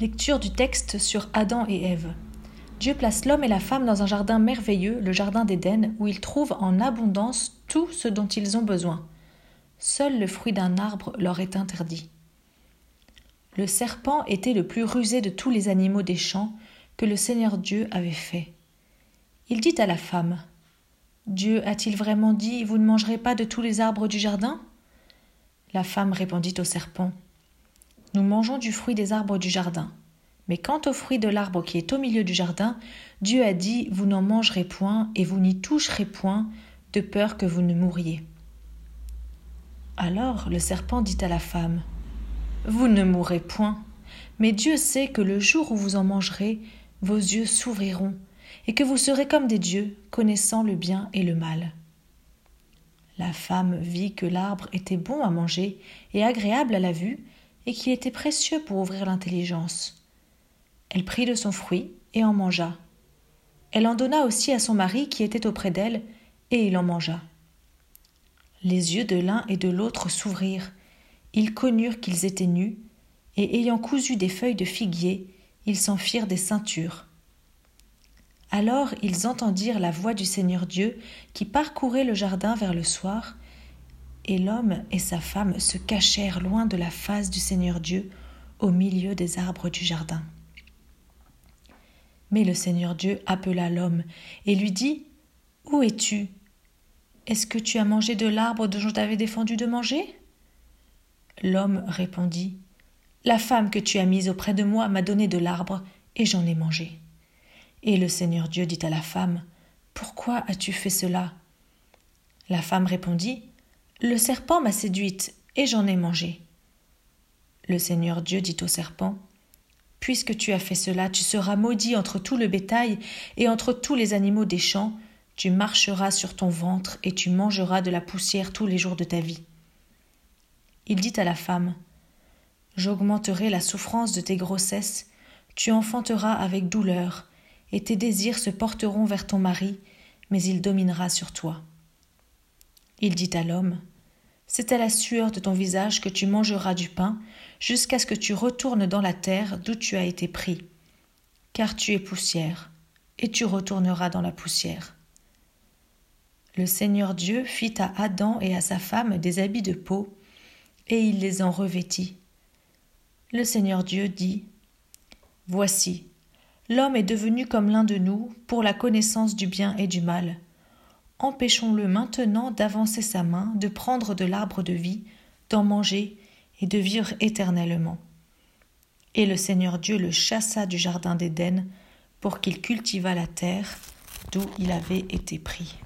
Lecture du texte sur Adam et Ève. Dieu place l'homme et la femme dans un jardin merveilleux, le jardin d'Éden, où ils trouvent en abondance tout ce dont ils ont besoin. Seul le fruit d'un arbre leur est interdit. Le serpent était le plus rusé de tous les animaux des champs que le Seigneur Dieu avait fait. Il dit à la femme Dieu a-t-il vraiment dit Vous ne mangerez pas de tous les arbres du jardin? La femme répondit au serpent mangeons du fruit des arbres du jardin. Mais quant au fruit de l'arbre qui est au milieu du jardin, Dieu a dit Vous n'en mangerez point et vous n'y toucherez point, de peur que vous ne mouriez. Alors le serpent dit à la femme Vous ne mourrez point, mais Dieu sait que le jour où vous en mangerez, vos yeux s'ouvriront, et que vous serez comme des dieux, connaissant le bien et le mal. La femme vit que l'arbre était bon à manger et agréable à la vue, et qu'il était précieux pour ouvrir l'intelligence. Elle prit de son fruit et en mangea. Elle en donna aussi à son mari qui était auprès d'elle, et il en mangea. Les yeux de l'un et de l'autre s'ouvrirent, ils connurent qu'ils étaient nus, et ayant cousu des feuilles de figuier, ils s'en firent des ceintures. Alors ils entendirent la voix du Seigneur Dieu qui parcourait le jardin vers le soir, et l'homme et sa femme se cachèrent loin de la face du Seigneur Dieu, au milieu des arbres du jardin. Mais le Seigneur Dieu appela l'homme et lui dit Où es-tu? Est-ce que tu as mangé de l'arbre dont je t'avais défendu de manger? L'homme répondit La femme que tu as mise auprès de moi m'a donné de l'arbre, et j'en ai mangé. Et le Seigneur Dieu dit à la femme Pourquoi as-tu fait cela? La femme répondit le serpent m'a séduite, et j'en ai mangé. Le Seigneur Dieu dit au serpent Puisque tu as fait cela, tu seras maudit entre tout le bétail et entre tous les animaux des champs, tu marcheras sur ton ventre et tu mangeras de la poussière tous les jours de ta vie. Il dit à la femme J'augmenterai la souffrance de tes grossesses, tu enfanteras avec douleur, et tes désirs se porteront vers ton mari, mais il dominera sur toi. Il dit à l'homme c'est à la sueur de ton visage que tu mangeras du pain, jusqu'à ce que tu retournes dans la terre d'où tu as été pris. Car tu es poussière, et tu retourneras dans la poussière. Le Seigneur Dieu fit à Adam et à sa femme des habits de peau, et il les en revêtit. Le Seigneur Dieu dit Voici, l'homme est devenu comme l'un de nous pour la connaissance du bien et du mal empêchons-le maintenant d'avancer sa main, de prendre de l'arbre de vie, d'en manger et de vivre éternellement. Et le Seigneur Dieu le chassa du jardin d'Éden pour qu'il cultivât la terre d'où il avait été pris.